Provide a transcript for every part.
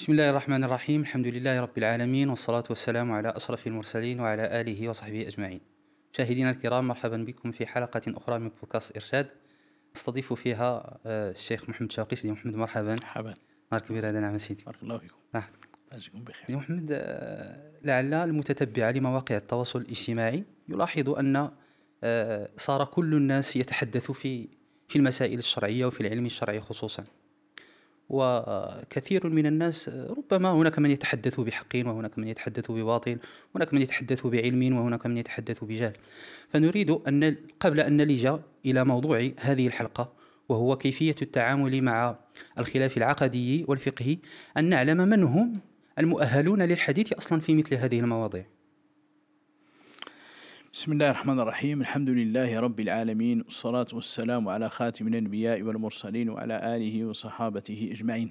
بسم الله الرحمن الرحيم الحمد لله رب العالمين والصلاة والسلام على أشرف المرسلين وعلى آله وصحبه أجمعين مشاهدينا الكرام مرحبا بكم في حلقة أخرى من بودكاست إرشاد نستضيف فيها الشيخ محمد شوقي سيدي محمد مرحبا مرحبا نهار كبير هذا نعم سيدي بارك الله فيكم راحتك يجزيكم بخير سيدي محمد لعل المتتبع لمواقع التواصل الاجتماعي يلاحظ أن صار كل الناس يتحدث في في المسائل الشرعية وفي العلم الشرعي خصوصا وكثير من الناس ربما هناك من يتحدث بحق وهناك من يتحدث بباطل هناك من يتحدث بعلم وهناك من يتحدث بجهل. فنريد أن قبل أن نلج إلى موضوع هذه الحلقة وهو كيفية التعامل مع الخلاف العقدي والفقهي أن نعلم من هم المؤهلون للحديث أصلا في مثل هذه المواضيع. بسم الله الرحمن الرحيم الحمد لله رب العالمين والصلاة والسلام على خاتم الأنبياء والمرسلين وعلى آله وصحابته أجمعين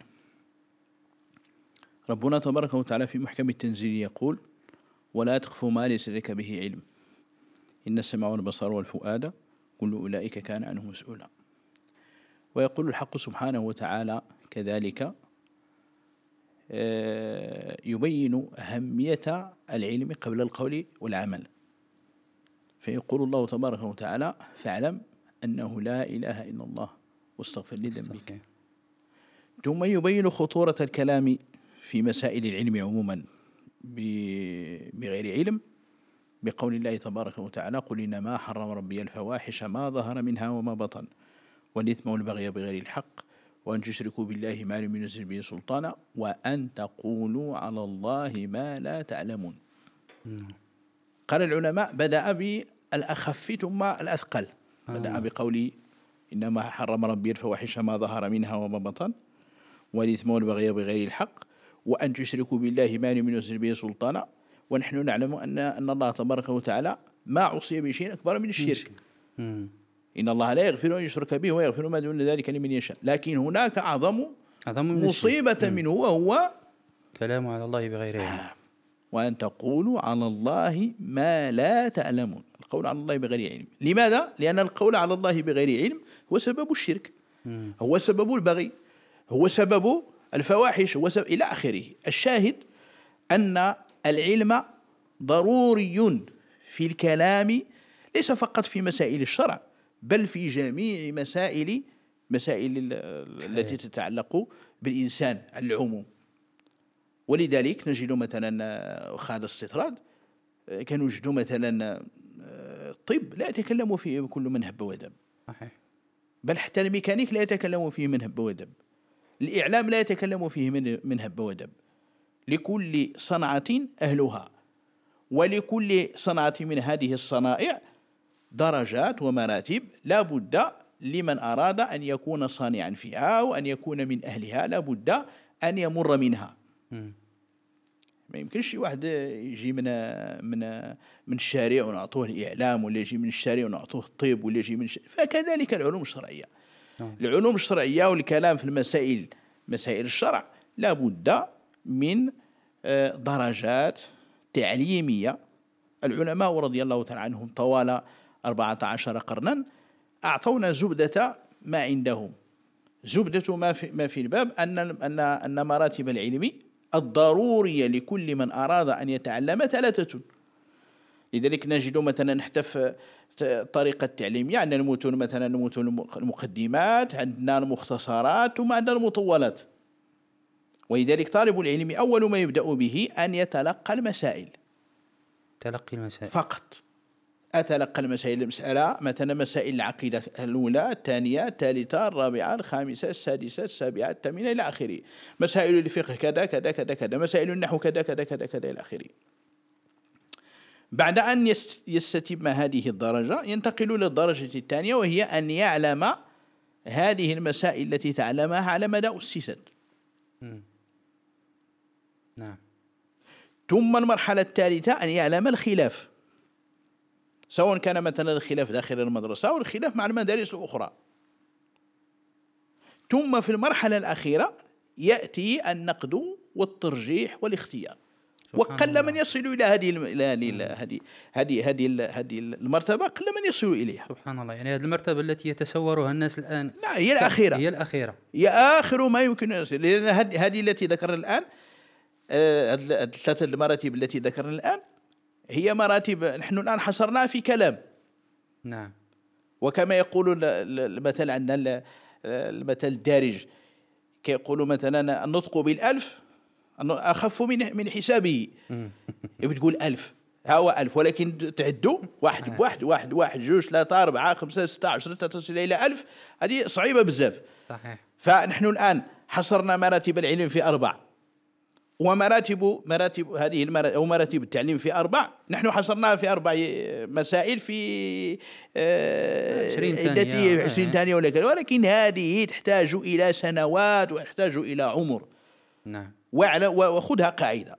ربنا تبارك وتعالى في محكم التنزيل يقول ولا تخف ما ليس لك به علم إن السمع والبصر والفؤاد كل أولئك كان عنه مسؤولا ويقول الحق سبحانه وتعالى كذلك يبين أهمية العلم قبل القول والعمل فيقول الله تبارك وتعالى فاعلم أنه لا إله إلا الله واستغفر لذنبك ثم يبين خطورة الكلام في مسائل العلم عموما بغير علم بقول الله تبارك وتعالى قل إنما حرم ربي الفواحش ما ظهر منها وما بطن والإثم والبغي بغير الحق وأن تشركوا بالله ما لم ينزل به سلطانا وأن تقولوا على الله ما لا تعلمون. قال العلماء بدأ بالأخف ثم الأثقل. بدأ آه. بقول إنما حرم ربي الفواحش ما ظهر منها وما بطن والإثم والبغي بغير الحق وأن تشركوا بالله ما لم ينزل به سلطانا ونحن نعلم أن أن الله تبارك وتعالى ما عصي بشيء أكبر من الشرك. إن الله لا يغفر أن يشرك به ويغفر ما دون ذلك لمن يشاء. لكن هناك أعظم أعظم مصيبة منه وهو كلام على الله بغير علم. آه. وأن تقولوا على الله ما لا تعلمون القول على الله بغير علم. لماذا؟ لأن القول على الله بغير علم هو سبب الشرك. هو سبب البغي. هو سبب الفواحش. هو سبب إلى آخره. الشاهد أن العلم ضروري في الكلام ليس فقط في مسائل الشرع بل في جميع مسائل مسائل التي تتعلق بالإنسان على العموم. ولذلك نجد مثلا هذا استطراد كنوجد مثلا الطب لا يتكلم فيه كل من هب ودب. صحيح. بل حتى الميكانيك لا يتكلم فيه من هب ودب. الإعلام لا يتكلم فيه من من هب ودب. لكل صنعة أهلها. ولكل صنعة من هذه الصنائع درجات ومراتب. لا بد لمن أراد أن يكون صانعا فيها وأن يكون من أهلها. لا بد أن يمر منها. ما يمكنش شي واحد يجي من من من الشارع ونعطوه الإعلام ولا يجي من الشارع ونعطوه الطب ولا يجي من الشارع فكذلك العلوم الشرعية. نعم. العلوم الشرعية والكلام في المسائل مسائل الشرع لابد من آه، درجات تعليمية. العلماء رضي الله تعالى عنهم طوال 14 قرنا أعطونا زبدة ما عندهم. زبدة ما في ما في الباب أن ان أن مراتب العلم الضرورية لكل من أراد أن يتعلم ثلاثة. لذلك نجد مثلا نحتف الطريقة التعليمية عندنا المتون مثلا المتون المقدمات عندنا المختصرات ثم عندنا المطولات. ولذلك طالب العلم أول ما يبدأ به أن يتلقى المسائل. تلقي المسائل. فقط. أتلقى المسائل المسألة مثلا مسائل العقيدة الأولى الثانية الثالثة الرابعة الخامسة السادسة السابعة الثامنة إلى آخره. مسائل الفقه كذا كذا كذا كذا. مسائل النحو كذا كذا كذا كذا إلى آخره. بعد أن يستتم هذه الدرجة ينتقل للدرجة الثانية وهي أن يعلم هذه المسائل التي تعلمها على مدى أسست نعم. ثم المرحلة الثالثة أن يعلم الخلاف. سواء كان مثلا الخلاف داخل المدرسة أو الخلاف مع المدارس الأخرى. ثم في المرحلة الأخيرة يأتي النقد والترجيح والاختيار. وقل من يصل إلى هذه هذه هذه هذه هذه المرتبة قل من يصل إليها. سبحان الله. يعني هذه المرتبة التي يتصورها الناس الآن لا هي الأخيرة. هي الأخيرة. هي آخر ما يمكن أن يصل لأن هذه التي ذكرنا الآن آه، هاد الثلاثة المراتب التي ذكرنا الآن هي مراتب نحن الآن حصرناها في كلام. نعم. وكما يقول المثل عندنا المثل الدارج كيقولوا مثلا النطق بالألف أخف من من حسابه. تقول ألف. ها هو ألف ولكن تعدوا واحد بواحد واحد واحد جوج ثلاثة أربعة خمسة ستة عشرة تصل إلى ألف. هذه صعيبة بزاف. صحيح. فنحن الآن حصرنا مراتب العلم في أربع. ومراتب مراتب هذه المراتب أو مراتب التعليم في أربع. نحن حصرناها في أربع مسائل في 20 آه، ثانية. 20 ثانية ولا كذا. ولكن هذه تحتاج إلى سنوات وتحتاج إلى عمر. نعم. وخذها قاعدة.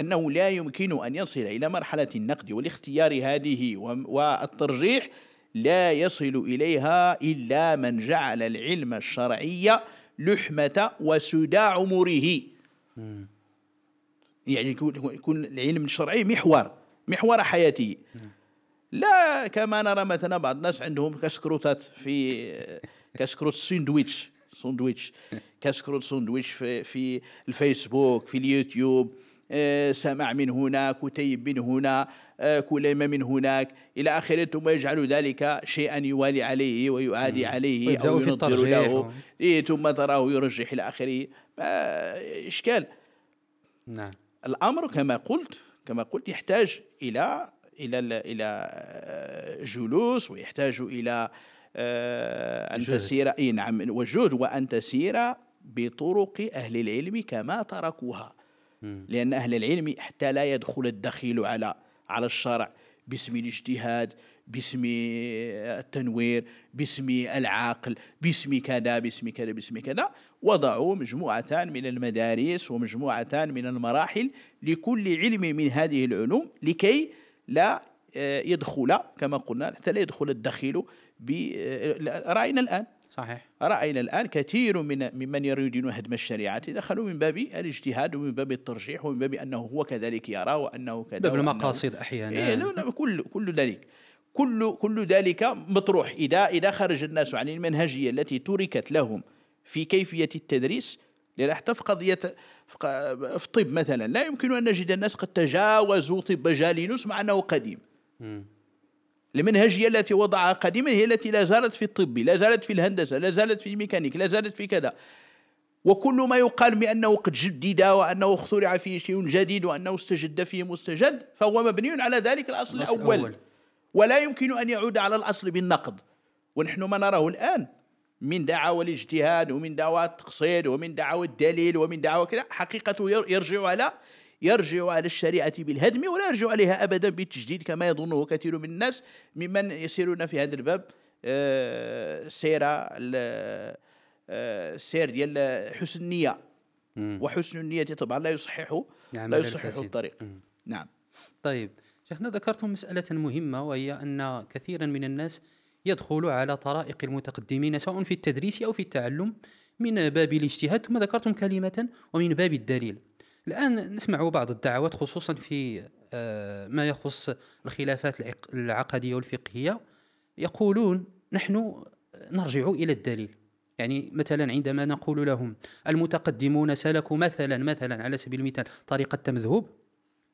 أنه لا يمكن أن يصل إلى مرحلة النقد والاختيار هذه والترجيح لا يصل إليها إلا من جعل العلم الشرعي لحمة وسدى عمره. يعني يكون العلم الشرعي محور محور حياته لا كما نرى مثلا بعض الناس عندهم كسكروتات في كسكروت ساندويتش ساندويتش. كسكروت ساندويتش في, في الفيسبوك في اليوتيوب. آه، سمع من هنا كتيب من هنا آه، كلمة من هناك. إلى آخره ثم يجعل ذلك شيئا يوالي عليه ويعادي عليه أو ينظر له. إيه ثم تراه يرجح إلى آخره. إشكال. نعم. الأمر كما قلت كما قلت يحتاج إلى إلى إلى آه، جلوس ويحتاج إلى أن تسير أي نعم وجود وأن تسير بطرق أهل العلم كما تركوها. لأن أهل العلم حتى لا يدخل الدخيل على على الشرع. باسم الاجتهاد باسم التنوير باسم العقل باسم كذا باسم كذا باسم كذا وضعوا مجموعة من المدارس ومجموعة من المراحل لكل علم من هذه العلوم لكي لا آه، يدخل كما قلنا حتى لا يدخل الدخيل آه، رأينا الآن. صحيح. رأينا الآن كثير من ممن يريدون هدم الشريعة. دخلوا من باب الاجتهاد ومن باب الترجيح ومن باب أنه هو كذلك يرى وأنه كذا باب المقاصد أحيانا. إيه كل كل ذلك. كل كل ذلك مطروح. إذا إذا خرج الناس عن المنهجية التي تركت لهم في كيفية التدريس لأن حتى في قضية في طب مثلا لا يمكن أن نجد الناس قد تجاوزوا طب جالينوس مع أنه قديم. م. المنهجية التي وضعها قديما هي التي لا زالت في الطب لا زالت في الهندسة لا زالت في الميكانيك لا زالت في كذا. وكل ما يقال بأنه قد جدد وأنه اخترع فيه شيء جديد وأنه استجد فيه مستجد فهو مبني على ذلك الأصل الأول. أول. ولا يمكن أن يعود على الأصل بالنقد. ونحن ما نراه الآن. من دعوى الاجتهاد ومن دعوى التقصير ومن دعوى الدليل ومن دعوى كذا حقيقته يرجع على يرجع على الشريعة بالهدم ولا يرجع عليها أبدا بالتجديد كما يظنه كثير من الناس ممن يسيرون في هذا الباب. آه، سيرة السير آه، ديال حسن النية. وحسن النية طبعا لا يصحح نعم لا يصحح الطريق. نعم. طيب شيخنا ذكرتم مسألة مهمة وهي أن كثيرا من الناس يدخل على طرائق المتقدمين سواء في التدريس أو في التعلم من باب الاجتهاد ثم ذكرتم كلمة ومن باب الدليل. الآن نسمع بعض الدعوات خصوصا في آه، ما يخص الخلافات العقدية والفقهية. يقولون نحن نرجع إلى الدليل. يعني مثلا عندما نقول لهم المتقدمون سلكوا مثلا مثلا على سبيل المثال طريقة تمذهب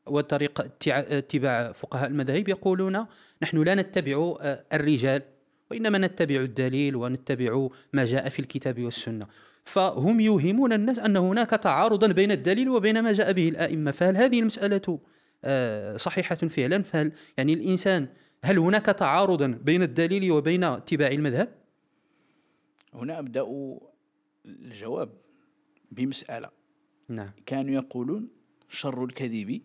وطريقة اتباع فقهاء المذاهب يقولون نحن لا نتبع آه، الرجال وإنما نتبع الدليل ونتبع ما جاء في الكتاب والسنة. فهم يوهمون الناس أن هناك تعارضا بين الدليل وبين ما جاء به الأئمة. فهل هذه المسألة آه، صحيحة فعلا؟ فهل يعني الإنسان هل هناك تعارضا بين الدليل وبين اتباع المذهب؟ هنا أبدأ الجواب بمسألة. نعم. كانوا يقولون شر الكذب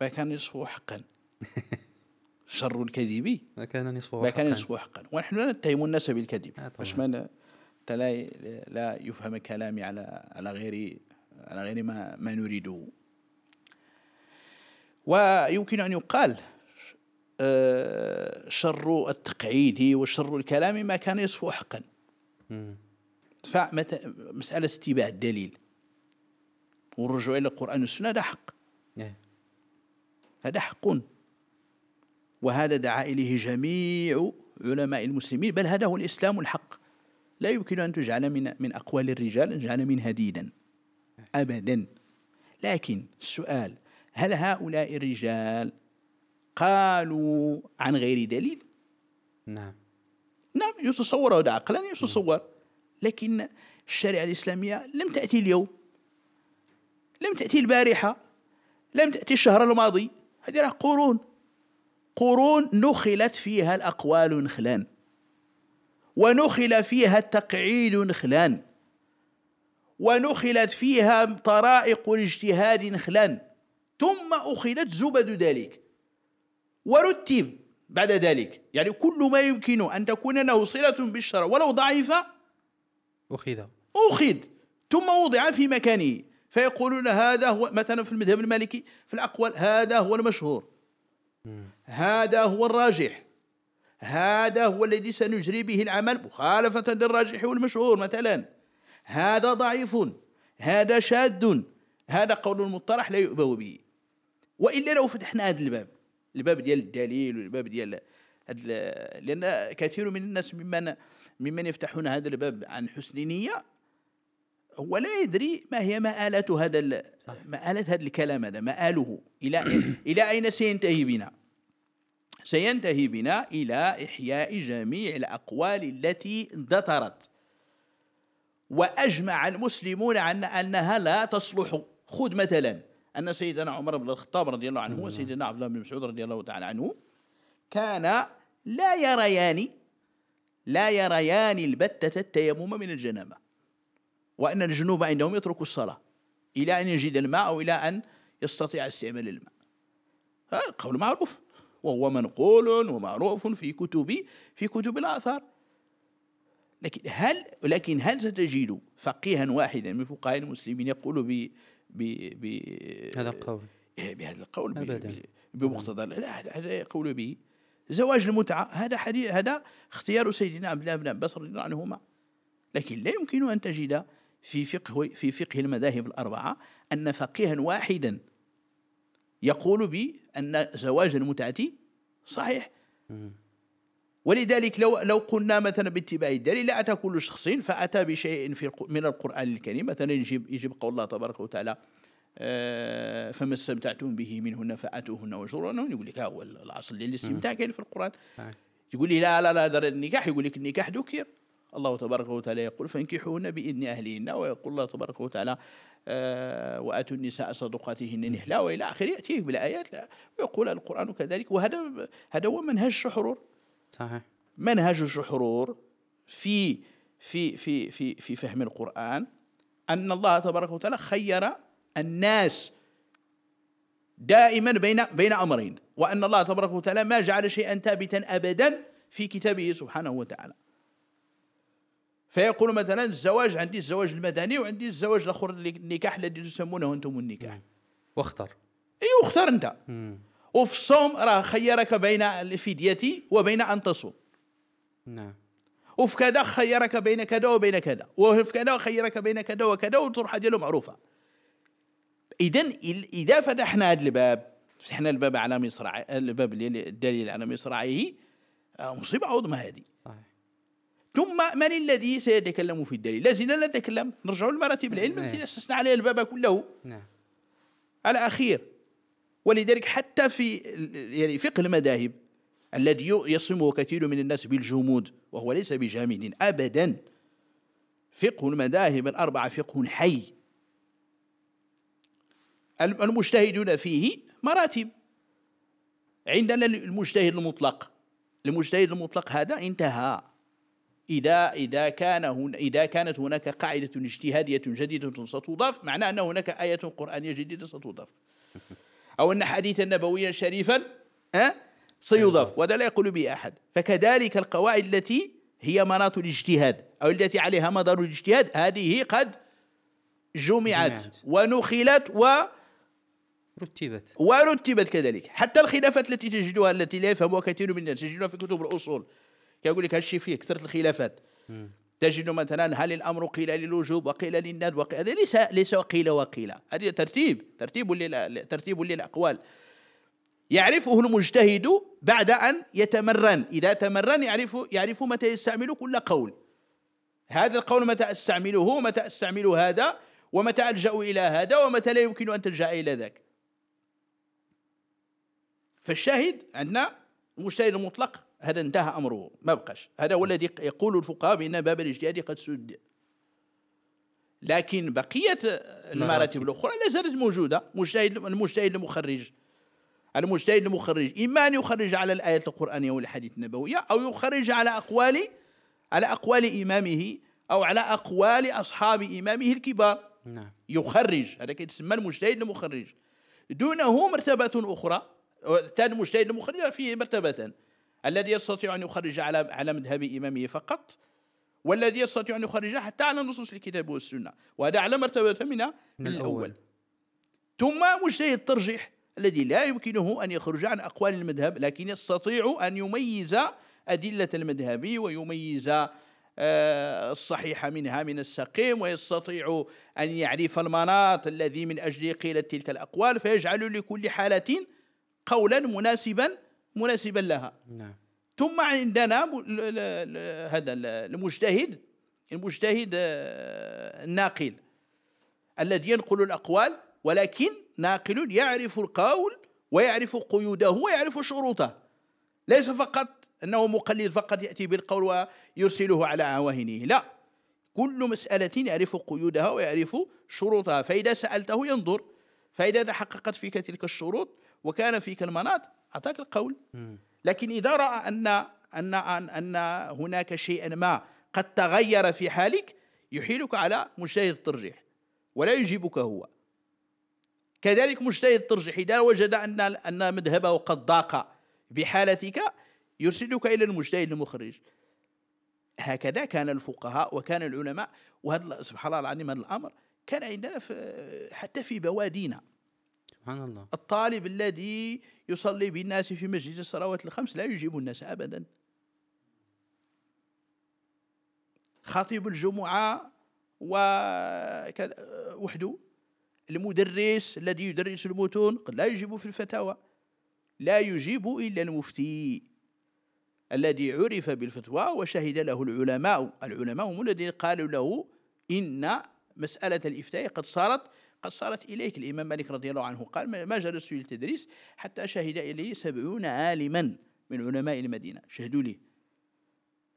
ما كان نصفه حقا. شر الكذب ما كان نصفه حقا. ما كان نصفه حقا. ونحن لا نتهم الناس بالكذب. باش آه، ما حتى لا لا يفهم كلامي على على غير على غير ما ما نريده. ويمكن أن يقال آه، شر التقعيد وشر الكلام ما كان يصفو حقا. فمسألة اتباع الدليل والرجوع إلى القرآن والسنة هذا حق. إيه. هذا حق. وهذا دعا إليه جميع علماء المسلمين بل هذا هو الإسلام الحق. لا يمكن أن تجعل من من أقوال الرجال أن تجعل منها دينا أبدا. لكن السؤال هل هؤلاء الرجال قالوا عن غير دليل؟ نعم. نعم يتصور هذا عقلا يتصور. لكن الشريعة الإسلامية لم تأتي اليوم. لم تأتي البارحة. لم تأتي الشهر الماضي. هذه راه قرون. قرون نخلت فيها الأقوال نخلان ونخل فيها التقعيد نخلان ونخلت فيها طرائق الاجتهاد نخلان ثم أخذت زبد ذلك. ورتب بعد ذلك. يعني كل ما يمكن أن تكون له صلة بالشرع ولو ضعيفة أخذ. أخذ. ثم وضع في مكانه. فيقولون هذا هو مثلا في المذهب المالكي في الأقوال هذا هو المشهور. هذا هو الراجح. هذا هو الذي سنجري به العمل مخالفة للراجح والمشهور مثلا. هذا ضعيف هذا شاذ هذا قول المطرح لا يؤبه به. وإلا لو فتحنا هذا الباب الباب ديال الدليل والباب ديال لأن كثير من الناس ممن ممن يفتحون هذا الباب عن حسن نية هو لا يدري ما هي مآلة هذا مآلة هذا الكلام هذا مآله. إلى إلى أين سينتهي بنا؟ سينتهي بنا إلى إحياء جميع الأقوال التي اندثرت وأجمع المسلمون عن أنها لا تصلح. خذ مثلا أن سيدنا عمر بن الخطاب رضي الله عنه وسيدنا عبد الله بن مسعود رضي الله تعالى عنه كان لا يريان لا يريان البتة التيمم من الجنابة. وأن الجنوب عندهم يترك الصلاة إلى أن يجد الماء أو إلى أن يستطيع استعمال الماء. قول معروف. وهو منقول ومعروف في كتب في كتب الآثار. لكن هل لكن هل ستجد فقيها واحدا من فقهاء المسلمين يقول ب ب ب هذا القول إيه، بهذا القول بمقتضى لا هذا يقول به زواج المتعة. هذا حديث هذا اختيار سيدنا عبد الله بن عباس رضي الله عنهما. لكن لا يمكن أن تجد في فقه في فقه المذاهب الأربعة أن فقيها واحدا يقول بأن زواج المتعة صحيح. ولذلك لو لو قلنا مثلا باتباع الدليل لا أتى كل شخص فأتى بشيء في من القرآن الكريم. مثلا يجيب يجيب قول الله تبارك وتعالى آه، فما استمتعتم به منهن فأتوهن وجورهن. يقول لك ها هو الأصل للاستمتاع كاين في القرآن. يقول لي لا لا لا النكاح. يقول لك النكاح ذكر. الله تبارك وتعالى يقول فانكحوهن بإذن أهلهن. ويقول الله تبارك وتعالى آه وآتوا النساء صدقاتهن نحلا وإلى آخره. يأتيه بالآيات ويقول القرآن كذلك وهذا هذا هو منهج الشحرور. صحيح. منهج الشحرور في في في في في فهم القرآن أن الله تبارك وتعالى خير الناس دائما بين بين أمرين وأن الله تبارك وتعالى ما جعل شيئا ثابتا أبدا في كتابه سبحانه وتعالى. فيقول مثلا الزواج عندي الزواج المدني وعندي الزواج الآخر النكاح الذي تسمونه أنتم النكاح. واختر إي واختار أنت. مم. وفي الصوم راه خيرك بين الفدية وبين أن تصوم. نعم. وفي كذا خيرك بين كذا وبين كذا. وفي كذا خيرك بين كذا وكذا والطرحة ديالو معروفة. إذا إذا فتحنا هذا الباب فتحنا الباب على مصراعي الباب الدليل على مصراعيه آه، مصيبة عظمى هذه. ثم من الذي سيتكلم في الدليل؟ لازلنا نتكلم نرجع لمراتب العلم التي أسسنا عليها الباب كله. نعم. على أخير ولذلك حتى في يعني فقه المذاهب الذي يصمه كثير من الناس بالجمود وهو ليس بجامد ابدا. فقه المذاهب الأربعة فقه حي. المجتهدون فيه مراتب. عندنا المجتهد المطلق. المجتهد المطلق هذا انتهى. إذا إذا كان هن إذا كانت هناك قاعدة اجتهادية جديدة ستضاف معناه أن هناك آية قرآنية جديدة ستضاف. أو أن حديثا نبويا شريفا أه؟ سيضاف وهذا لا يقول به أحد. فكذلك القواعد التي هي مناط الاجتهاد أو التي عليها مدار الاجتهاد هذه قد جمعت ونخلت و رتبت. ورتبت كذلك. حتى الخلافات التي تجدها التي لا يفهمها كثير من الناس تجدها في كتب الأصول. يقول لك هالشيء فيه كثرة الخلافات. تجد مثلا هل الأمر قيل للوجوب وقيل للندب وقيل هذا ليس ليس قيل وقيل. هذا ترتيب ترتيب لل... ترتيب للأقوال. يعرفه المجتهد بعد أن يتمرن. إذا تمرن يعرف يعرف متى يستعمل كل قول. هذا القول متى أستعمله متى أستعمل هذا ومتى ألجأ إلى هذا ومتى لا يمكن أن تلجأ إلى ذاك. فالشاهد عندنا المجتهد المطلق هذا انتهى أمره ما بقاش. هذا هو الذي يقول الفقهاء بأن باب الاجتهاد قد سد. لكن بقية المراتب الأخرى لا زالت موجودة. مجتهد المجتهد المخرج. المجتهد المخرج إما أن يخرج على الآيات القرآنية والحديث النبوية أو يخرج على أقوال على أقوال إمامه أو على أقوال أصحاب إمامه الكبار. نعم. يخرج. هذا كيتسمى المجتهد المخرج. دونه مرتبة أخرى. ثاني المجتهد المخرج فيه مرتبتان الذي يستطيع أن يخرج على على مذهب إمامه فقط والذي يستطيع أن يخرج حتى على نصوص الكتاب والسنة. وهذا على مرتبة من, من الأول. ثم مجتهد الترجيح الذي لا يمكنه أن يخرج عن أقوال المذهب لكن يستطيع أن يميز أدلة المذهب ويميز آه، الصحيح منها من السقيم ويستطيع أن يعرف المناط الذي من أجله قيلت تلك الأقوال فيجعل لكل حالة قولا مناسبا مناسبا لها. نعم. ثم عندنا هذا المجتهد المجتهد آه، الناقل الذي ينقل الأقوال ولكن ناقل يعرف القول ويعرف قيوده ويعرف شروطه. ليس فقط أنه مقلد فقط يأتي بالقول ويرسله على عواهنه لا. كل مسألة يعرف قيودها ويعرف شروطها. فإذا سألته ينظر. فإذا تحققت فيك تلك الشروط وكان فيك المناط أعطاك القول. لكن إذا رأى أن أن أن هناك شيئا ما قد تغير في حالك يحيلك على مجتهد الترجيح ولا يجيبك هو. كذلك مجتهد الترجيح إذا وجد أن أن مذهبه قد ضاق بحالتك يرسلك إلى المجتهد المخرج. هكذا كان الفقهاء وكان العلماء وهذا سبحان الله العظيم هذا الأمر كان عندنا في حتى في بوادينا. سبحان الله. الطالب الذي يصلي بالناس في مسجد الصلوات الخمس لا يجيب الناس أبدا. خطيب الجمعة وحده. المدرس الذي يدرس المتون قد لا يجيب في الفتاوى. لا يجيب إلا المفتي الذي عرف بالفتوى وشهد له العلماء. العلماء هم الذين قالوا له إن مسألة الإفتاء قد صارت قد صارت إليك الإمام مالك رضي الله عنه. قال ما جلست للتدريس حتى شهد إلي سبعون عالما من علماء المدينة. شهدوا لي.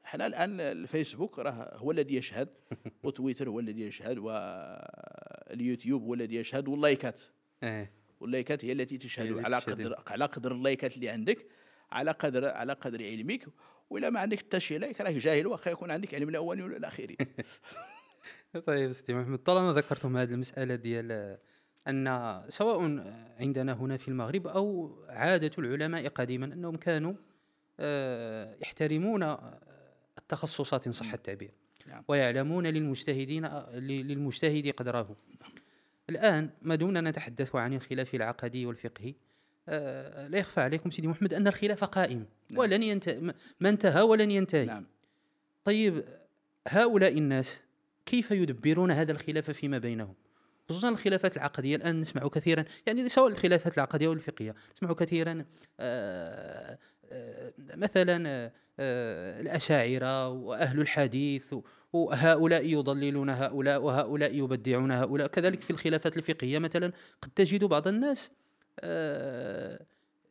إحنا الآن الفيسبوك راه هو الذي يشهد وتويتر هو الذي يشهد واليوتيوب هو الذي يشهد واللايكات. إيه. واللايكات هي التي تشهد. على قدر على قدر اللايكات اللي عندك على قدر على قدر علمك وإلا ما عندك حتى شي لايك راك جاهل واخا يكون عندك علم الأولين ولا الاخرين طيب استي محمد طالما ذكرتم هذه المسألة ديال أن سواء عندنا هنا في المغرب أو عادة العلماء قديما أنهم كانوا آه، يحترمون التخصصات إن صح التعبير نعم. ويعلمون للمجتهدين للمجتهد قدره الآن ما دمنا نتحدث عن الخلاف العقدي والفقهي آه، لا يخفى عليكم سيدي محمد أن الخلاف قائم نعم. ولن ينتهي ما انتهى ولن ينتهي نعم. طيب هؤلاء الناس كيف يدبرون هذا الخلاف فيما بينهم؟ خصوصا الخلافات العقدية الآن نسمع كثيرا يعني سواء الخلافات العقدية والفقهيه نسمع كثيرا آه، آه، مثلا آه، الأشاعرة وأهل الحديث وهؤلاء يضللون هؤلاء وهؤلاء يبدعون هؤلاء. كذلك في الخلافات الفقهية مثلا قد تجد بعض الناس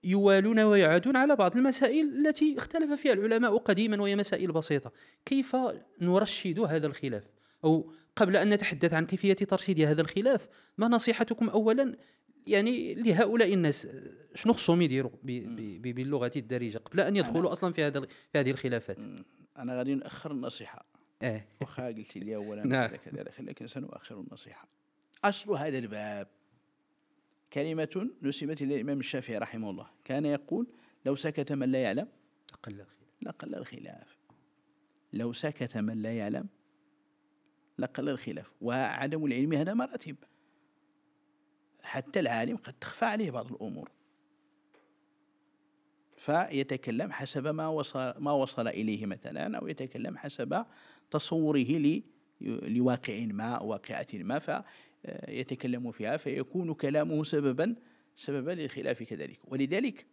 يوالون ويعادون على بعض المسائل التي اختلف فيها العلماء قديما وهي مسائل بسيطة. كيف نرشد هذا الخلاف؟ أو قبل أن نتحدث عن كيفية ترشيد هذا الخلاف ما نصيحتكم أولا؟ يعني لهؤلاء الناس شنو خصهم يديروا باللغة الدارجة قبل أن يدخلوا أصلا في هذا في هذه الخلافات؟ أنا غادي نأخر النصيحة. آه واخا قلت لي اولا نعم. كذلك لكن سنؤخر النصيحة. أصل هذا الباب. كلمة نسبت إلى الإمام الشافعي رحمه الله. كان يقول لو سكت من لا يعلم. لقل الخلاف. لقل الخلاف. لو سكت من لا يعلم لقل الخلاف. وعدم العلم هذا مراتب. حتى العالم قد تخفى عليه بعض الأمور. فيتكلم حسب ما وصل ما وصل إليه مثلا أو يتكلم حسب تصوره لواقع ما واقعة ما فيتكلم فيها فيكون كلامه سببا سببا للخلاف كذلك. ولذلك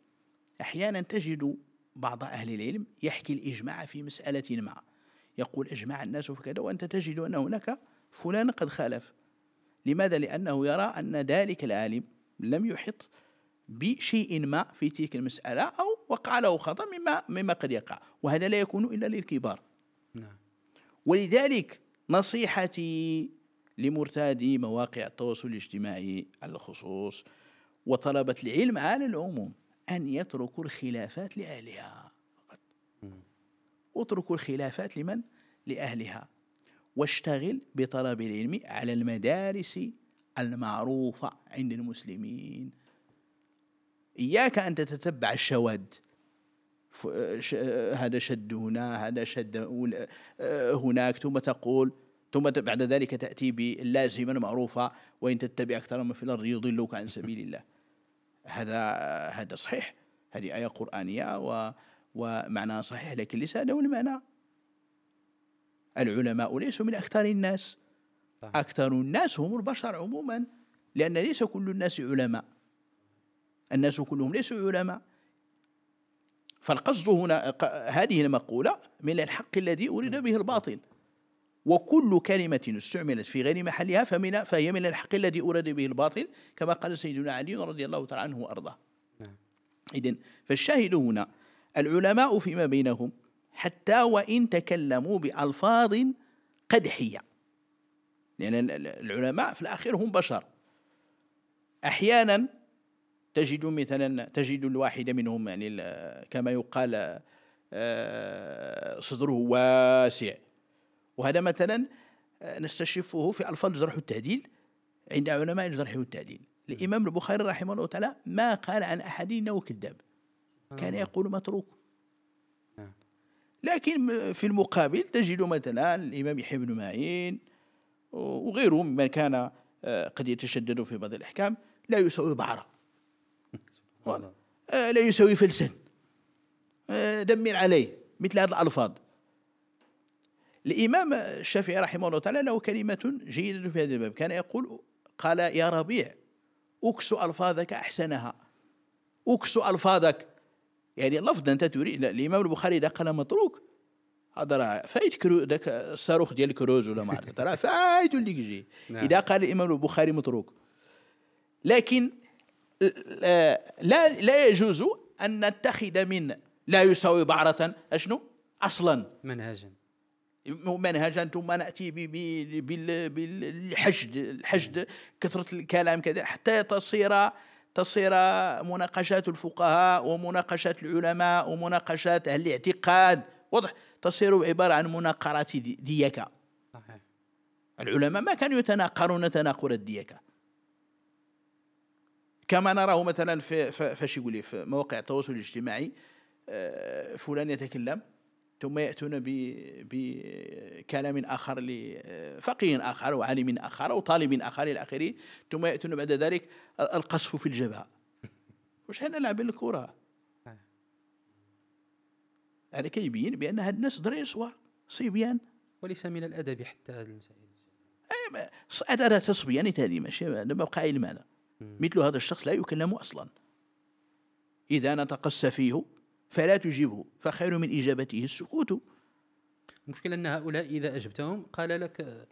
أحيانا تجد بعض أهل العلم يحكي الإجماع في مسألة ما. يقول اجمع الناس في كذا وأنت تجد أن هناك فلان قد خالف لماذا؟ لأنه يرى أن ذلك العالم لم يحط بشيء ما في تلك المسألة أو وقع له خطأ مما, مما قد يقع وهذا لا يكون إلا للكبار نعم. ولذلك نصيحتي لمرتادي مواقع التواصل الاجتماعي على الخصوص وطلبة العلم على العموم أن يتركوا الخلافات لأهلها اتركوا الخلافات لمن؟ لأهلها. واشتغل بطلب العلم على المدارس المعروفة عند المسلمين. إياك أن تتتبع الشواذ هذا شد هنا هذا شد هناك ثم تقول ثم بعد ذلك تأتي باللازمة المعروفة وإن تتبع أكثر من في الأرض يضلوك عن سبيل الله. هذا هذا صحيح. هذه آية قرآنية و ومعناها صحيح لكن ليس هذا هو المعنى العلماء ليسوا من أكثر الناس. أكثر الناس هم البشر عموما لأن ليس كل الناس علماء. الناس كلهم ليسوا علماء. فالقصد هنا هذه المقولة من الحق الذي أريد به الباطل. وكل كلمة استعملت في غير محلها فمن فهي من الحق الذي أريد به الباطل كما قال سيدنا علي رضي الله تعالى عنه وأرضاه. نعم. إذن فالشاهد هنا العلماء فيما بينهم حتى وإن تكلموا بألفاظ قدحية لأن العلماء في الأخير هم بشر. أحيانا تجد مثلا تجد الواحد منهم يعني كما يقال آه، صدره واسع. وهذا مثلا آه، نستشفه في ألفاظ الجرح والتعديل عند علماء الجرح والتعديل الإمام البخاري رحمه الله تعالى ما قال عن أحد إنه كذاب. كان آه. يقول متروك. لكن في المقابل تجد مثلا الإمام يحيى بن معين وغيره ممن كان قد يتشدد في بعض الأحكام لا يسوي بعرة. آه، لا يساوي فلسا آه، دمر عليه مثل هذه الألفاظ. الإمام الشافعي رحمه الله تعالى له كلمة جيدة في هذا الباب. كان يقول قال يا ربيع أكس ألفاظك أحسنها. أكس ألفاظك يعني لفظ أنت تريد الإمام البخاري إذا قال متروك. هذا راه فايت كرو ذاك الصاروخ ديال كروز ولا ما عرفت راه فايت اللي يجي نعم. إذا قال الإمام البخاري متروك. لكن لا لا يجوز أن نتخذ من لا يساوي بعرة. أشنو؟ أصلا. منهجا. منهجا ثم نأتي بالحشد الحشد كثرة الكلام كذا حتى تصير تصير مناقشات الفقهاء ومناقشات العلماء ومناقشات أهل الاعتقاد. واضح. تصير عبارة عن مناقرات ديكة صحيح. العلماء ما كانوا يتناقرون تناقر الديكة كما نراه مثلا في فاش يقول في مواقع التواصل الاجتماعي آه، فلان يتكلم ثم يأتون بكلام آخر لفقيه آخر وعالم آخر أو طالب آخر إلى آخره. ثم يأتون بعد ذلك القصف في الجبهة. واش حنا لاعبين الكره هذا كيبين بأن هاد الناس صغار صبيان. وليس من الأدب حتى هذه المسائل. هذا تصبيان هذه ماشي دابا بقى علم هذا. مثل هذا الشخص لا يكلم أصلا. إذا نطق السفيه فلا تجيبه فخير من إجابته. السكوت. المشكلة أن هؤلاء إذا أجبتهم قال لك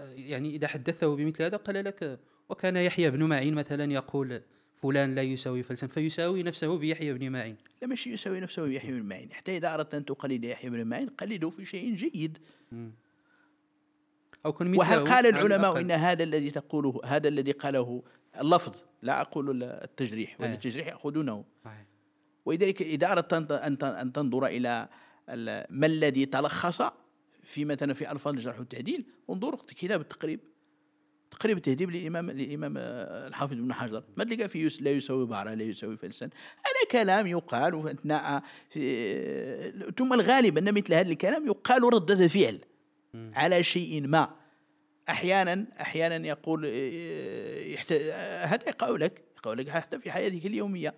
يعني إذا حدثه بمثل هذا قال لك وكان يحيى بن معين مثلا يقول فلان لا يساوي فلسا فيساوي نفسه بيحيى بن معين. لا ماشي يساوي نفسه بيحيى بن معين. حتى إذا أردت أن تقلد يحيى بن معين قلده في شيء جيد. أو كن وهل قال العلماء إن هذا الذي تقوله هذا الذي قاله اللفظ لا أقول التجريح وأن التجريح يأخذونه. ولذلك إذا أردت أن تنظر إلى ما الذي تلخص في مثلا في ألفاظ الجرح والتعديل انظر كتاب التقريب. تقريب التهذيب للإمام للإمام الحافظ ابن حجر. ما تلقى فيه لا يساوي بعرة لا يساوي فلسا هذا كلام يقال أثناء ثم الغالب أن مثل هذا الكلام يقال ردة فعل على شيء ما. أحيانا أحيانا يقول يحت... هذا يقول لك يقول لك حتى في حياتك اليومية.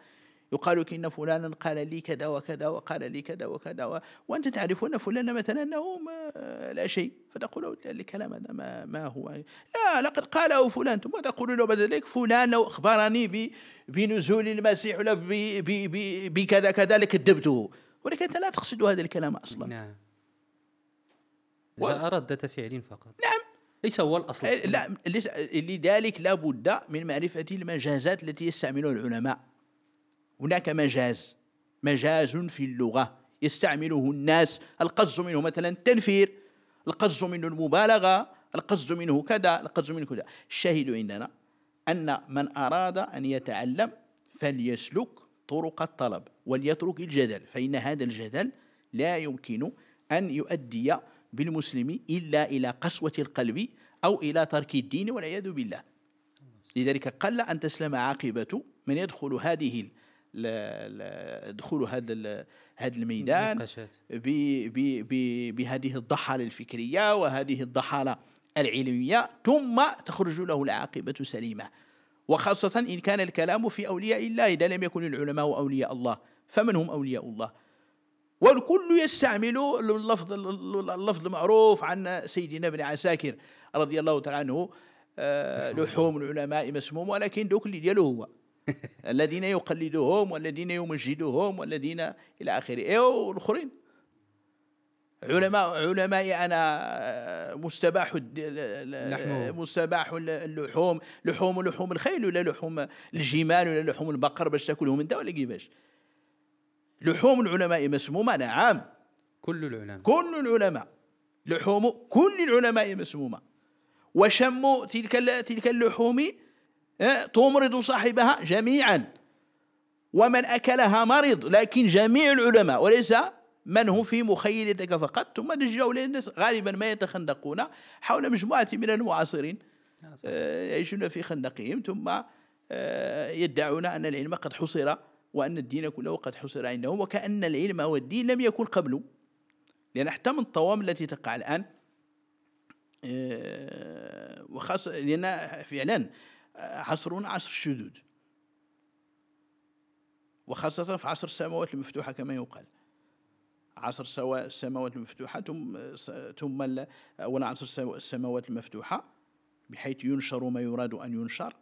يقال لك إن فلانا قال لي كذا وكذا وقال لي كذا وكذا و... وأنت تعرف أن فلانا مثلا أنه ما لا شيء فتقول الكلام هذا ما, ما هو؟ لا لقد قاله فلان ثم تقول له بعد ذلك؟ فلان لو أخبرني ب... بنزول المسيح ولا ب... ب... ب... بكذا كذا لكذبته ولكن أنت لا تقصد هذا الكلام أصلا. نعم. و... ردة فعل فقط. نعم. ليس هو الأصل. آه، لا ليس- لذلك لا بد من معرفة المجازات التي يستعملها العلماء. هناك مجاز مجاز في اللغة. يستعمله الناس. القصد منه مثلا التنفير القصد منه المبالغة القصد منه كذا القصد منه كذا. الشاهد عندنا أن من أراد أن يتعلم فليسلك طرق الطلب وليترك الجدل فإن هذا الجدل لا يمكن أن يؤدي بالمسلم إلا إلى قسوة القلب أو إلى ترك الدين والعياذ بالله. لذلك قل أن تسلم عاقبة من يدخل هذه ال- ل- ل- دخول هذا هذا الميدان النقاشات. ب- ب- ب- بهذه الضحالة الفكرية وهذه الضحالة العلمية ثم تخرج له العاقبة سليمة. وخاصة إن كان الكلام في أولياء الله إذا لم يكن العلماء أولياء الله فمن هم أولياء الله؟ والكل يستعمل اللفظ اللفظ المعروف عن سيدنا ابن عساكر رضي الله تعالى عنه آه، لحوم العلماء مسموم ولكن دوك اللي ديالو هو. الذين يقلدهم والذين يمجدهم والذين إلى آخره. إيه والآخرين؟ علماء علماء أنا آه، مستباح. مستباح اللحوم. لحوم لحوم الخيل ولا لحوم الجمال ولا لحوم البقر باش تاكلهم انت ولا كيفاش؟ لحوم العلماء مسمومة نعم. كل العلماء. كل العلماء. لحوم كل العلماء مسمومة. وشم تلك تلك اللحوم تمرض صاحبها جميعا. ومن أكلها مرض لكن جميع العلماء وليس من هم في مخيلتك فقط. ثم هؤلاء الناس غالبا ما يتخندقون حول مجموعة من المعاصرين. آه، يعيشون في خندقهم. ثم آه، يدعون أن العلم قد حصر وأن الدين كله قد حصر عندهم. وكأن العلم والدين لم يكن قبل. لأن حتى من الطوام التي تقع الآن آه، وخاصة لأن فعلا عصرنا عصر الشذوذ وخاصة في عصر السماوات المفتوحة كما يقال. عصر السماوات المفتوحة ثم ثم أولا عصر السماوات المفتوحة بحيث ينشر ما يراد أن ينشر.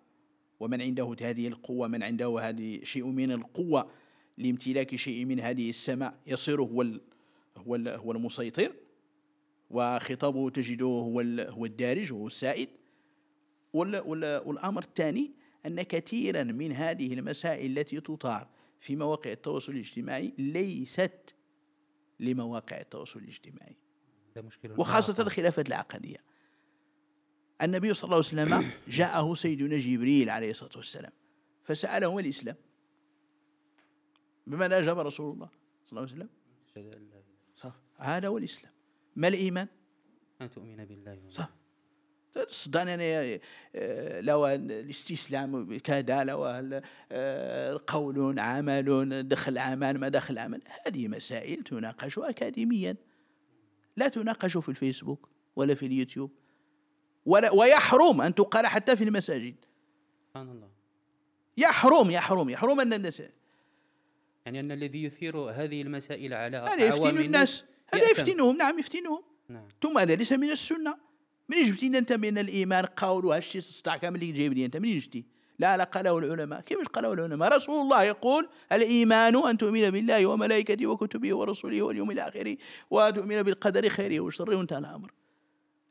ومن عنده هذه القوة من عنده هذه شيء من القوة لامتلاك شيء من هذه السماء يصير هو هو هو المسيطر. وخطابه تجده هو هو الدارج هو السائد. والأمر الثاني أن كثيرا من هذه المسائل التي تثار في مواقع التواصل الاجتماعي ليست لمواقع التواصل الاجتماعي. وخاصة. الخلافات العقدية. النبي صلى الله عليه وسلم جاءه سيدنا جبريل عليه الصلاة والسلام فسأله ما الإسلام؟ بماذا أجاب رسول الله صلى الله عليه وسلم؟ صح. هذا هو الإسلام. ما الإيمان؟ أن تؤمن بالله صح. صدقني أنا آه، لو الاستسلام كذا لو آه، قول عمل دخل عمل ما دخل عمل. هذه مسائل تناقش أكاديميا. لا تناقش في الفيسبوك ولا في اليوتيوب. ولا ويحرم أن تقال حتى في المساجد. سبحان الله. يحرم يحرم يحرم أن الناس. يعني أن الذي يثير هذه المسائل على هذا يفتن الناس. هذا. يفتنهم. نعم يفتنهم. نعم. ثم هذا ليس من السنة. من جبتي انت من الإيمان؟ قول وهالشيء تستطيع كامل اللي جايب لي انت منين جبتي؟ لا لا قاله العلماء. كيفاش قاله العلماء؟ رسول الله يقول الإيمان أن تؤمن بالله وملائكته وكتبه ورسله واليوم الآخر وتؤمن بالقدر خيره وشره وانتهى الأمر.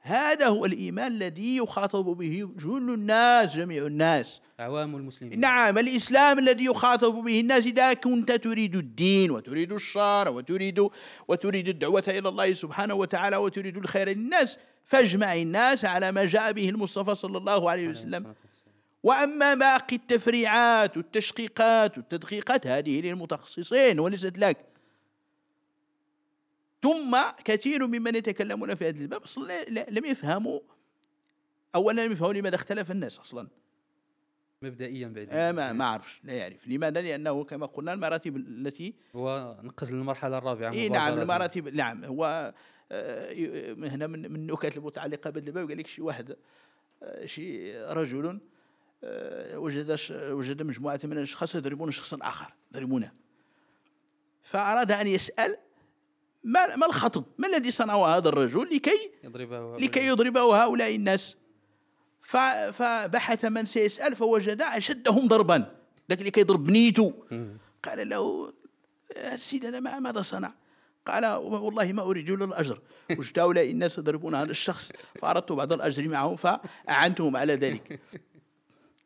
هذا هو الإيمان الذي يخاطب به جل الناس جميع الناس. أعوام المسلمين. نعم الإسلام الذي يخاطب به الناس إذا كنت تريد الدين وتريد الشر وتريد وتريد الدعوة إلى الله سبحانه وتعالى وتريد الخير للناس فاجمع الناس على ما جاء به المصطفى صلى الله عليه وسلم. وأما باقي التفريعات والتشقيقات والتدقيقات هذه للمتخصصين وليست لك. ثم كثير ممن يتكلمون في هذا الباب. أصلا لا- لا- لم يفهموا. أولا لم يفهموا لماذا اختلف الناس أصلا. مبدئيا بعد آه ما ما أعرفش لا يعرف. لماذا؟ لأنه كما قلنا المراتب التي هو نقز للمرحلة الرابعة اي نعم. المراتب نعم هو آه، هنا من من النكات المتعلقة بهذا الباب قال لك شي واحد آه، شي رجل آه، وجد وجد مجموعة من الأشخاص يضربون شخصا آخر يضربونه. فأراد أن يسأل ما ما الخطب؟ ما الذي صنعه هذا الرجل لكي يضربه لكي يضربه هؤلاء الناس؟ فبحث من سيسأل فوجد أشدهم ضربا. ذاك اللي كيضرب بنيته. قال له يا سيدنا ما ماذا صنع؟ قال والله ما أريد إلا الأجر. وجدت هؤلاء الناس يضربون هذا الشخص فأردت بعض الأجر معهم فأعنتهم على ذلك.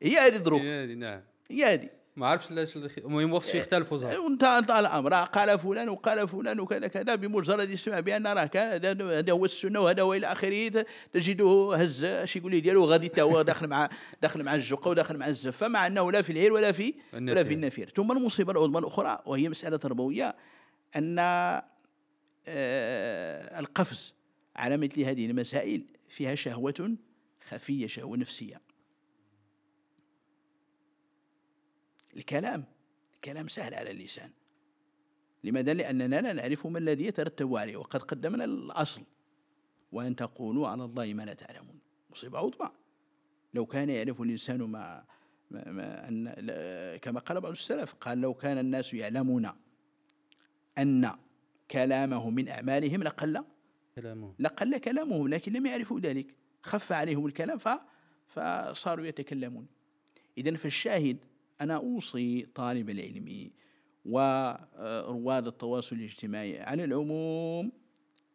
هي هذه الظروف. نعم. هي هذه. ما عرفتش علاش المهم وقت يختلفوا وانتهى انتهى الأمر. قال فلان وقال فلان وكذا كذا بمجرد يسمع بأن راه كان هذا هو السنة وهذا هو إلى آخره تجده هز شي يقول لي ديالو؟ غادي حتى هو داخل مع داخل مع الجقه وداخل مع الزفه مع أنه لا في العير ولا في ولا في النفير. ثم المصيبة العظمى الأخرى وهي مسألة تربوية أن آه القفز على مثل هذه المسائل فيها شهوة خفية شهوة نفسية. الكلام الكلام سهل على اللسان. لماذا؟ لأننا لا نعرف ما الذي يترتب عليه وقد قدمنا الأصل. وأن تقولوا على الله ما لا تعلمون. مصيبة عظمى. لو كان يعرف الإنسان ما, ما, ما أن كما قال بعض السلف قال لو كان الناس يعلمون أن كلامه من أعمالهم لقل كلامهم لقل كلامهم لكن لم يعرفوا ذلك. خف عليهم الكلام فصاروا يتكلمون. إذا فالشاهد أنا أوصي طالب العلم ورواد التواصل الاجتماعي على العموم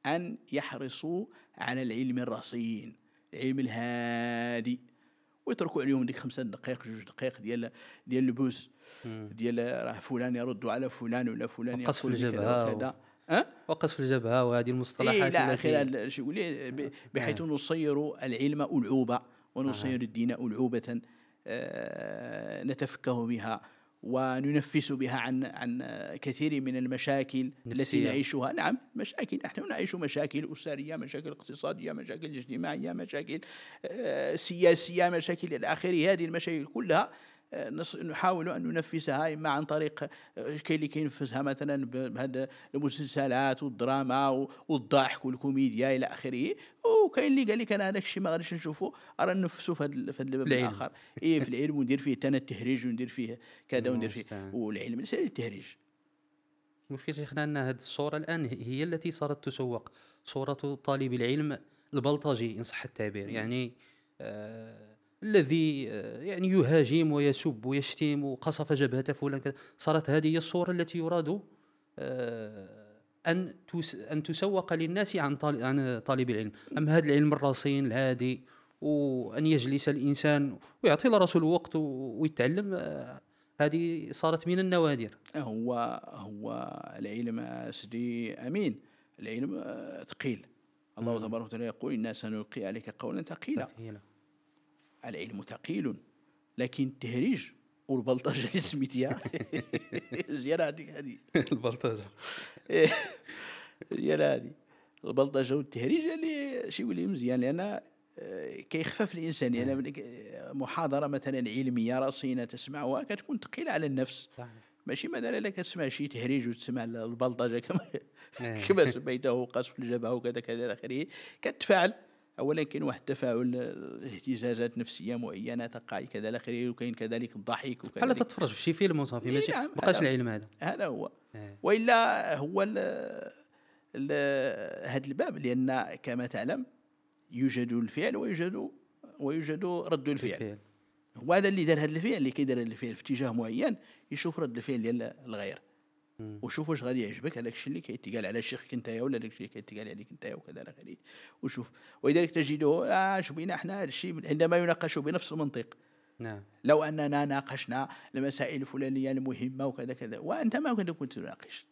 أن يحرصوا على العلم الرصين العلم الهادي. ويتركوا عليهم ديك خمسة دقائق جوج دقائق ديال ديال البوس ديال راه فلان يرد على فلان ولا فلان وقصف الجبهة وكذا. أه؟ وقصف الجبهة وهذه المصطلحات إيه لا خلال شو بحيث نصير العلم ألعوبة ونصير الدين ألعوبة آه، نتفكه بها وننفس بها عن عن كثير من المشاكل نفسية. التي نعيشها. نعم مشاكل نحن نعيش مشاكل أسرية مشاكل اقتصادية مشاكل اجتماعية مشاكل آه، سياسية مشاكل إلى آخره. هذه المشاكل كلها نحاول أن ننفسها إما عن طريق آه، كاين اللي كينفسها مثلا بهذا المسلسلات والدراما والضحك والكوميديا إلى آخره. وكاين اللي قال لك أنا هذاك الشيء ما غاديش نشوفه راه ننفسه في هذا الباب الآخر. اي في العلم وندير فيه أنا التهريج وندير فيه كذا وندير فيه. والعلم ليس التهريج. المشكل شيخنا أن هذه الصورة الآن هي التي صارت تسوق. صورة طالب العلم البلطجي إن صح التعبير. يعني آه الذي آه، يعني يهاجم ويسب ويشتم وقصف جبهة فلان صارت هذه هي الصورة التي يراد آه، أن أن تسوق للناس عن عن طالب العلم. أما هذا العلم الرصين الهادي وأن يجلس الإنسان ويعطي لراسه الوقت ويتعلم آه، هذه صارت من النوادر. هو هو العلم سيدي أمين. العلم ثقيل. الله تبارك وتعالى يقول إنا سنلقي عليك قولا ثقيلا. العلم ثقيل لكن التهريج والبلطجة اللي سميتيها زيادة هذيك هذه. البلطجة. زيادة هذه. البلطجة والتهريج اللي شي يولي مزيان لأن آه، كيخفف الإنسان. يعني محاضرة مثلا علمية رصينه تسمعها كتكون ثقيلة على النفس. ماشي مثلا لا كتسمع شي تهريج وتسمع البلطجة كما نعم. كما سميته قصف الجبهة وكذا كذا إلى آخره كتفاعل. اولا كاين واحد التفاعل اهتزازات نفسية معينة تقع كذا إلى اخره وكاين كذلك الضحك وكذلك بحال تتفرج في شي فيلم وصافي ماشي نعم بقاش العلم هذا هذا هو إيه. وإلا هو هذا الباب لأن كما تعلم يوجد الفعل ويوجد ويوجد رد الفعل, الفعل. هو هذا اللي دار هذا الفعل اللي كيدير هذا الفعل في اتجاه معين يشوف رد الفعل ديال الغير وشوف واش غادي يعجبك هذاك الشيء اللي كيتقال على شيخك أنت ولا داك الشيء اللي كيتقال عليك أنت وكذا إلى اخره وشوف ولذلك تجده آه شو بينا إحنا هذا الشيء عندما يناقش بنفس المنطق. نعم. لو أننا ناقشنا المسائل الفلانية المهمة وكذا كذا وأنت ما كنت كنت تناقش.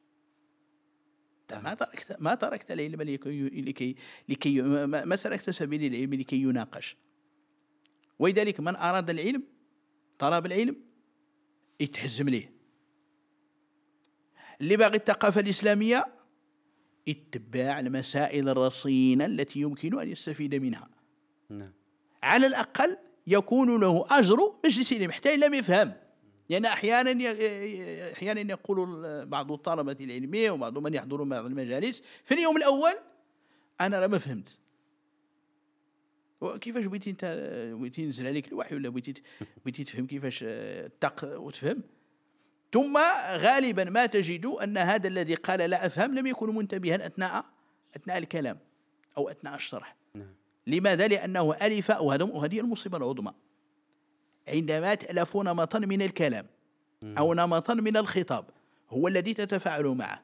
ما تركت ما تركت العلم لكي لكي, لكي ما سلكت سبيل العلم لكي يناقش. ولذلك من أراد العلم طلب العلم يتحزم ليه. اللي باغي الثقافة الإسلامية؟ اتباع المسائل الرصينة التي يمكن أن يستفيد منها. نعم. على الأقل يكون له أجر مجلس العلم حتى إن لم يفهم. لأن أحيانا أحيانا يقول بعض الطلبة العلمية وبعض من يحضرون بعض المجالس في اليوم الأول أنا ما فهمت. كيفاش بغيتي أنت بغيتي ينزل عليك الوحي ولا بغيتي بغيتي تفهم كيفاش تق وتفهم؟ ثم غالبا ما تجد أن هذا الذي قال لا أفهم لم يكن منتبها أثناء أثناء الكلام أو أثناء الشرح. نعم. لماذا؟ لأنه ألف وهذه المصيبة العظمى. عندما تألف نمطا من الكلام أو نمطا من الخطاب هو الذي تتفاعل معه.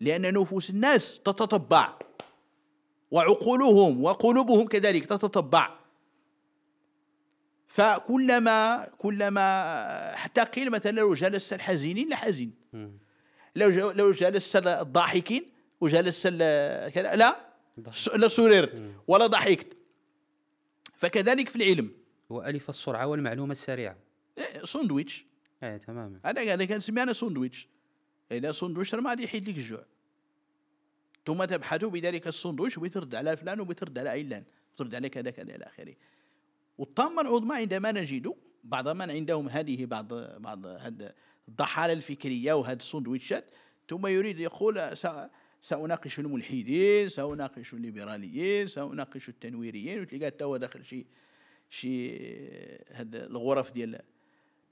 لأن نفوس الناس تتطبع. وعقولهم وقلوبهم كذلك تتطبع. فكلما كلما حتى قيل مثلا لو جلس الحزينين لحزين. لو لو جلس الضاحكين وجلس لا لا سررت ولا ضحكت. فكذلك في العلم. هو ألف السرعة والمعلومة السريعة. إيه، ساندويتش إيه تماما. هذا أنا كنسمي أنا ساندويتش اذا ساندويتش راه ما غادي يحيد لك الجوع. ثم تبحث بذلك الساندويتش وترد على فلان وترد على علان. ترد على كذا كذا إلى آخره. والطامة العظمى عندما نجد بعض من عندهم هذه بعض بعض هذه الضحالة الفكرية وهذه السندويتشات ثم يريد يقول سأناقش الملحدين سأناقش الليبراليين سأناقش التنويريين وتلقى حتى هو داخل شي شي هاد الغرف ديال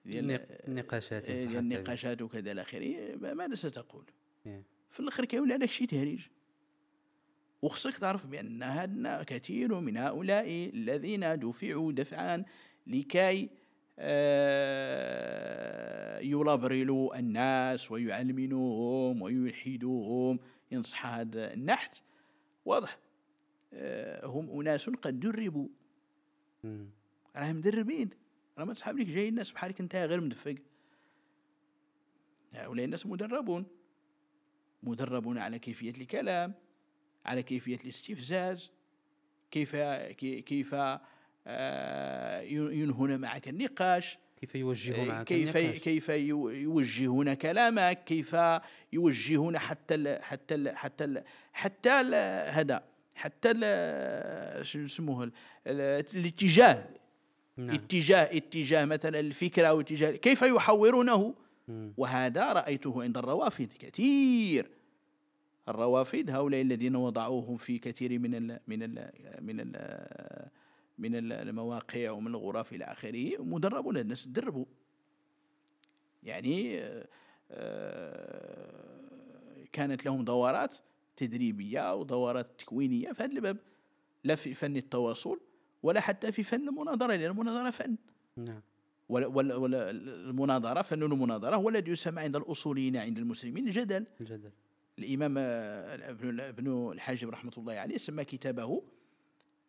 ديال النقاشات ديال النقاشات وكذا إلى آخره ماذا ستقول؟ في الآخر كيولي هذاك الشيء تهريج. وخصك تعرف بأن هادنا كثير من هؤلاء الذين دفعوا دفعا لكي آه، يلبرلوا الناس ويعلمنوهم ويلحدوهم ينصح هذا النحت. واضح. آه، هم أناس قد دربوا. راهم مدربين. راه ما تسحب لك جاي الناس بحالك انت غير مدفق. هؤلاء الناس مدربون. مدربون على كيفية الكلام. على كيفية الاستفزاز كيف كيف آه، ينهون معك النقاش كيف يوجهون معك كيف النقاش. كيف يوجهون كلامك كيف يوجهون حتى ال حتى ال حتى ال حتى هذا حتى شو يسموه الاتجاه نعم. اتجاه اتجاه مثلا الفكرة أو اتجاه كيف يحورونه وهذا رأيته عند الروافد كثير الروافد هؤلاء الذين وضعوهم في كثير من ال من ال من ال من المواقع ومن الغرف إلى آخره. مدربون الناس تدربوا يعني آه، كانت لهم دورات تدريبية ودورات تكوينية في هذا الباب. لا في فن التواصل ولا حتى في فن المناظرة لأن المناظرة فن. نعم. ولا, ولا, ولا المناظرة فن المناظرة هو الذي يسمى عند الأصوليين عند المسلمين الجدل الجدل الإمام آه، ابن الحاجب رحمة الله عليه سمى كتابه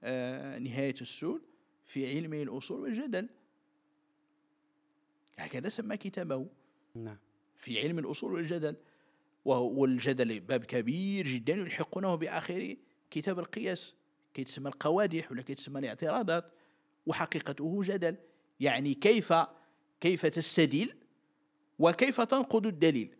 آه، نهاية السول في علم الأصول والجدل. هكذا سمى كتابه نعم. في علم الأصول والجدل. والجدل باب كبير جدا يلحقونه بآخر كتاب القياس. كي تسمى القوادح ولا كي تسمى الاعتراضات. وحقيقته جدل. يعني كيف كيف تستدل وكيف تنقض الدليل.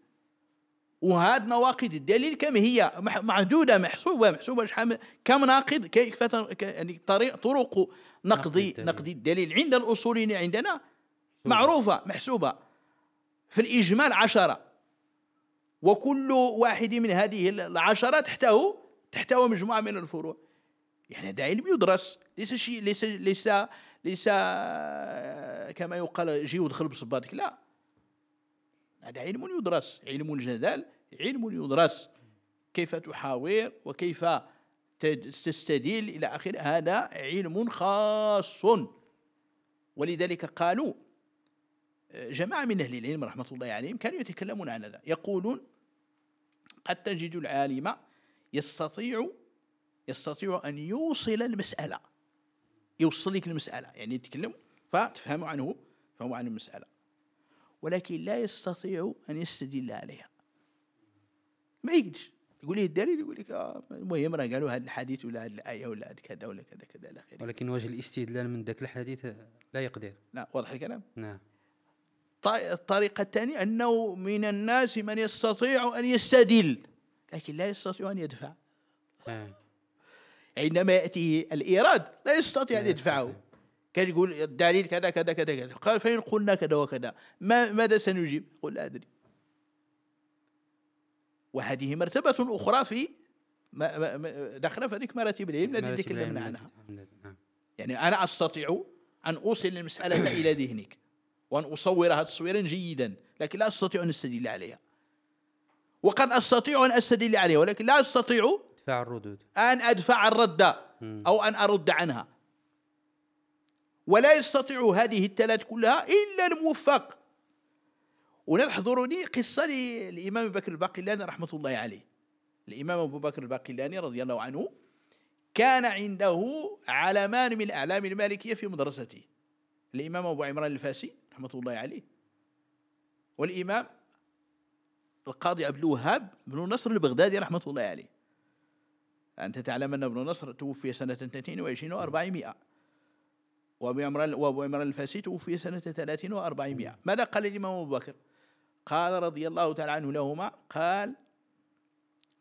وهاد نواقض الدليل كم هي؟ معدوده محسوبه محسوبه شحال كم ناقض كيف يعني طريق طرق نقض نقض الدليل. عند الأصوليين عندنا معروفة محسوبة. في الإجمال عشرة. وكل واحد من هذه العشرة تحته تحته مجموعة من الفروع. يعني هذا علم يدرس. ليس شيء ليس ليس ليس كما يقال جي ودخل بصباتك لا. هذا علم يدرس علم الجدل علم يدرس. كيف تحاور وكيف تستدل إلى آخره هذا علم خاص. ولذلك قالوا جماعة من أهل العلم رحمة الله عليهم كانوا يتكلمون عن هذا يقولون قد تجد العالم يستطيع يستطيع أن يوصل المسألة يوصل لك المسألة. يعني يتكلم فتفهم عنه فهم عن المسألة. ولكن لا يستطيع أن يستدل عليها. ما يقدرش يقول لي الدليل يقول لك آه المهم راه قالوا هذا الحديث ولا هذه الآية ولا هذا كذا ولا كذا كذا إلى آخره. ولكن وجه الاستدلال من ذاك الحديث لا يقدر. لا واضح الكلام؟ نعم. الطريقة الثانية أنه من الناس من يستطيع أن يستدل لكن لا يستطيع أن يدفع. آه. عندما يأتيه الإيراد لا يستطيع أن يدفعه. كان يقول الدليل كذا كذا كذا كذا. قال فإن قلنا كذا وكذا ما ماذا سنجيب؟ قل لا أدري. وهذه مرتبة أخرى في داخله في هذيك مراتب العلم التي تكلمنا عنها. نعم. يعني أنا أستطيع أن أوصل المسألة إلى ذهنك وأن أصورها تصويرا جيدا لكن لا أستطيع أن أستدل عليها. وقد أستطيع أن أستدل عليها ولكن لا أستطيع دفاع الردود. أن أدفع الرد أو أن أرد عنها. ولا يستطيع هذه الثلاث كلها إلا الموفق. ونحضرني قصة للإمام بكر الباقلاني رحمة الله عليه. الإمام أبو بكر الباقلاني رضي الله عنه كان عنده علمان من أعلام المالكية في مدرسته. الإمام أبو عمران الفاسي رحمة الله عليه. والإمام القاضي عبد الوهاب بن نصر البغدادي رحمة الله عليه. أنت تعلم أن ابن نصر توفي سنة 22 و400 وأبو عمران الفاسي توفي سنة 30 و400 ماذا قال الإمام أبو بكر؟ قال رضي الله تعالى عنه لهما قال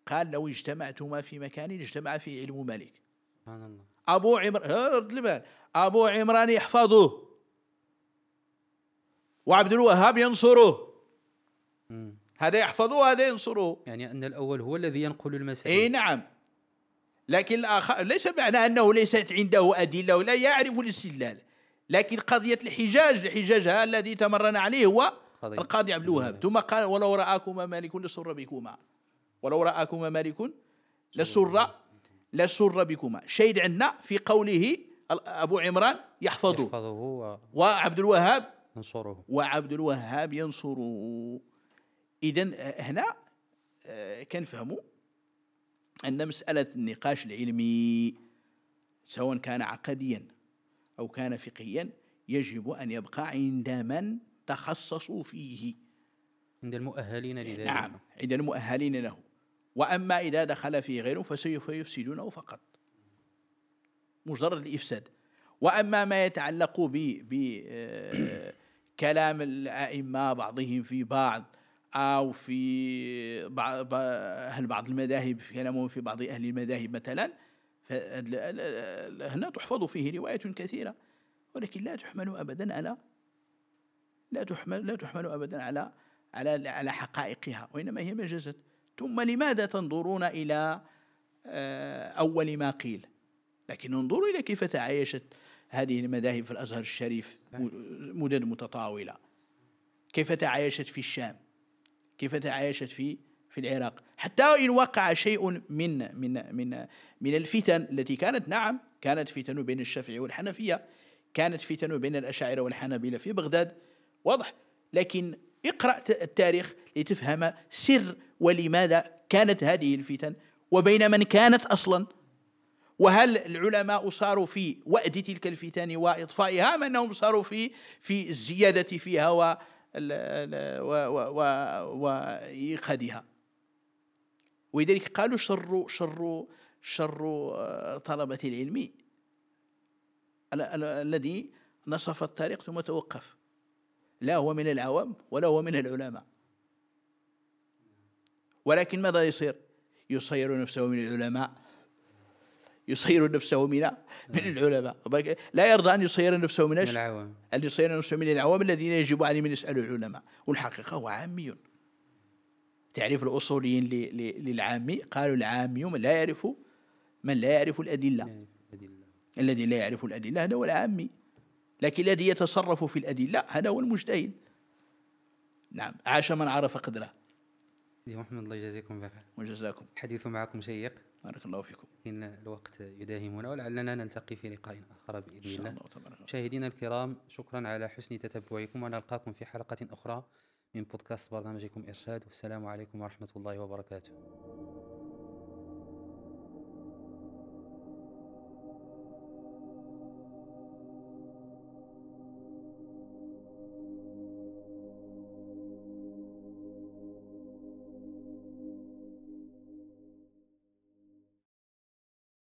قال لو اجتمعتما في مكان اجتمع فيه علم مالك سبحان الله. أبو عمران أبو عمران يحفظه. وعبد الوهاب ينصره. هذا يحفظه وهذا ينصره. يعني أن الأول هو الذي ينقل المسائل أي نعم. لكن الآخر ليس معنى أنه ليست عنده أدلة لا يعرف الاستدلال. لكن قضية الحجاج الحجاج الذي تمرن عليه هو القاضي عبد الوهاب. ثم قال ولو رآكما مالك لسر بكما. ولو رآكما مالك لسر لسر بكما. شيد عندنا في قوله أبو عمران يحفظه, يحفظه و... وعبد الوهاب ينصره. وعبد الوهاب ينصره. إذا هنا آه، كنفهموا أن مسألة النقاش العلمي سواء كان عقديا أو كان فقهيا يجب أن يبقى عند من تخصصوا فيه. عند المؤهلين لذلك. نعم عند المؤهلين له. وأما إذا دخل فيه غيره فسوف يفسدونه فقط. مجرد الإفساد. وأما ما يتعلق بكلام آه، الأئمة بعضهم في بعض أو في بعض أهل بعض المذاهب كلامهم في بعض أهل المذاهب مثلا هنا تحفظ فيه رواية كثيرة. ولكن لا تحمل أبدا على لا تحمل لا تحمل أبدا على على على حقائقها وإنما هي مجازات ثم لماذا تنظرون إلى آه، أول ما قيل؟ لكن انظروا إلى كيف تعايشت هذه المذاهب في الأزهر الشريف مدد متطاولة. كيف تعايشت في الشام؟ كيف تعايشت في في العراق. حتى إن وقع شيء من من من من الفتن التي كانت نعم كانت فتن بين الشافعي والحنفية كانت فتن بين الأشاعرة والحنابلة في بغداد واضح. لكن اقرأ التاريخ لتفهم سر ولماذا كانت هذه الفتن وبين من كانت أصلا. وهل العلماء صاروا في وأد تلك الفتن وإطفائها أم أنهم صاروا في في الزيادة فيها وإيقادها. ولذلك قالوا شر شر شر آه، طلبة العلم. الذي نصف الطريق ثم توقف. لا هو من العوام ولا هو من العلماء. ولكن ماذا يصير؟ يصير نفسه من العلماء. يصير نفسه من من العلماء. لا يرضى أن يصير نفسه من العوام. أن يصير نفسه من العوام الذين يجب عليهم أن يسألوا العلماء. والحقيقة هو عامي. تعريف الأصوليين للعامي قالوا العامي من لا يعرف من لا يعرف الأدلة. الذي لا يعرف الأدلة هذا هو العامي لكن الذي يتصرف في الأدلة هذا هو المجتهد. نعم. عاش من عرف قدره. محمد الله يجازيكم بخير وجزاكم. الحديث معكم شيق بارك الله فيكم. إن الوقت يداهمنا ولعلنا نلتقي في لقاء آخر بإذن الله. مشاهدينا الكرام شكرا على حسن تتبعكم ونلقاكم في حلقة أخرى من بودكاست برنامجكم إرشاد والسلام عليكم ورحمة الله وبركاته.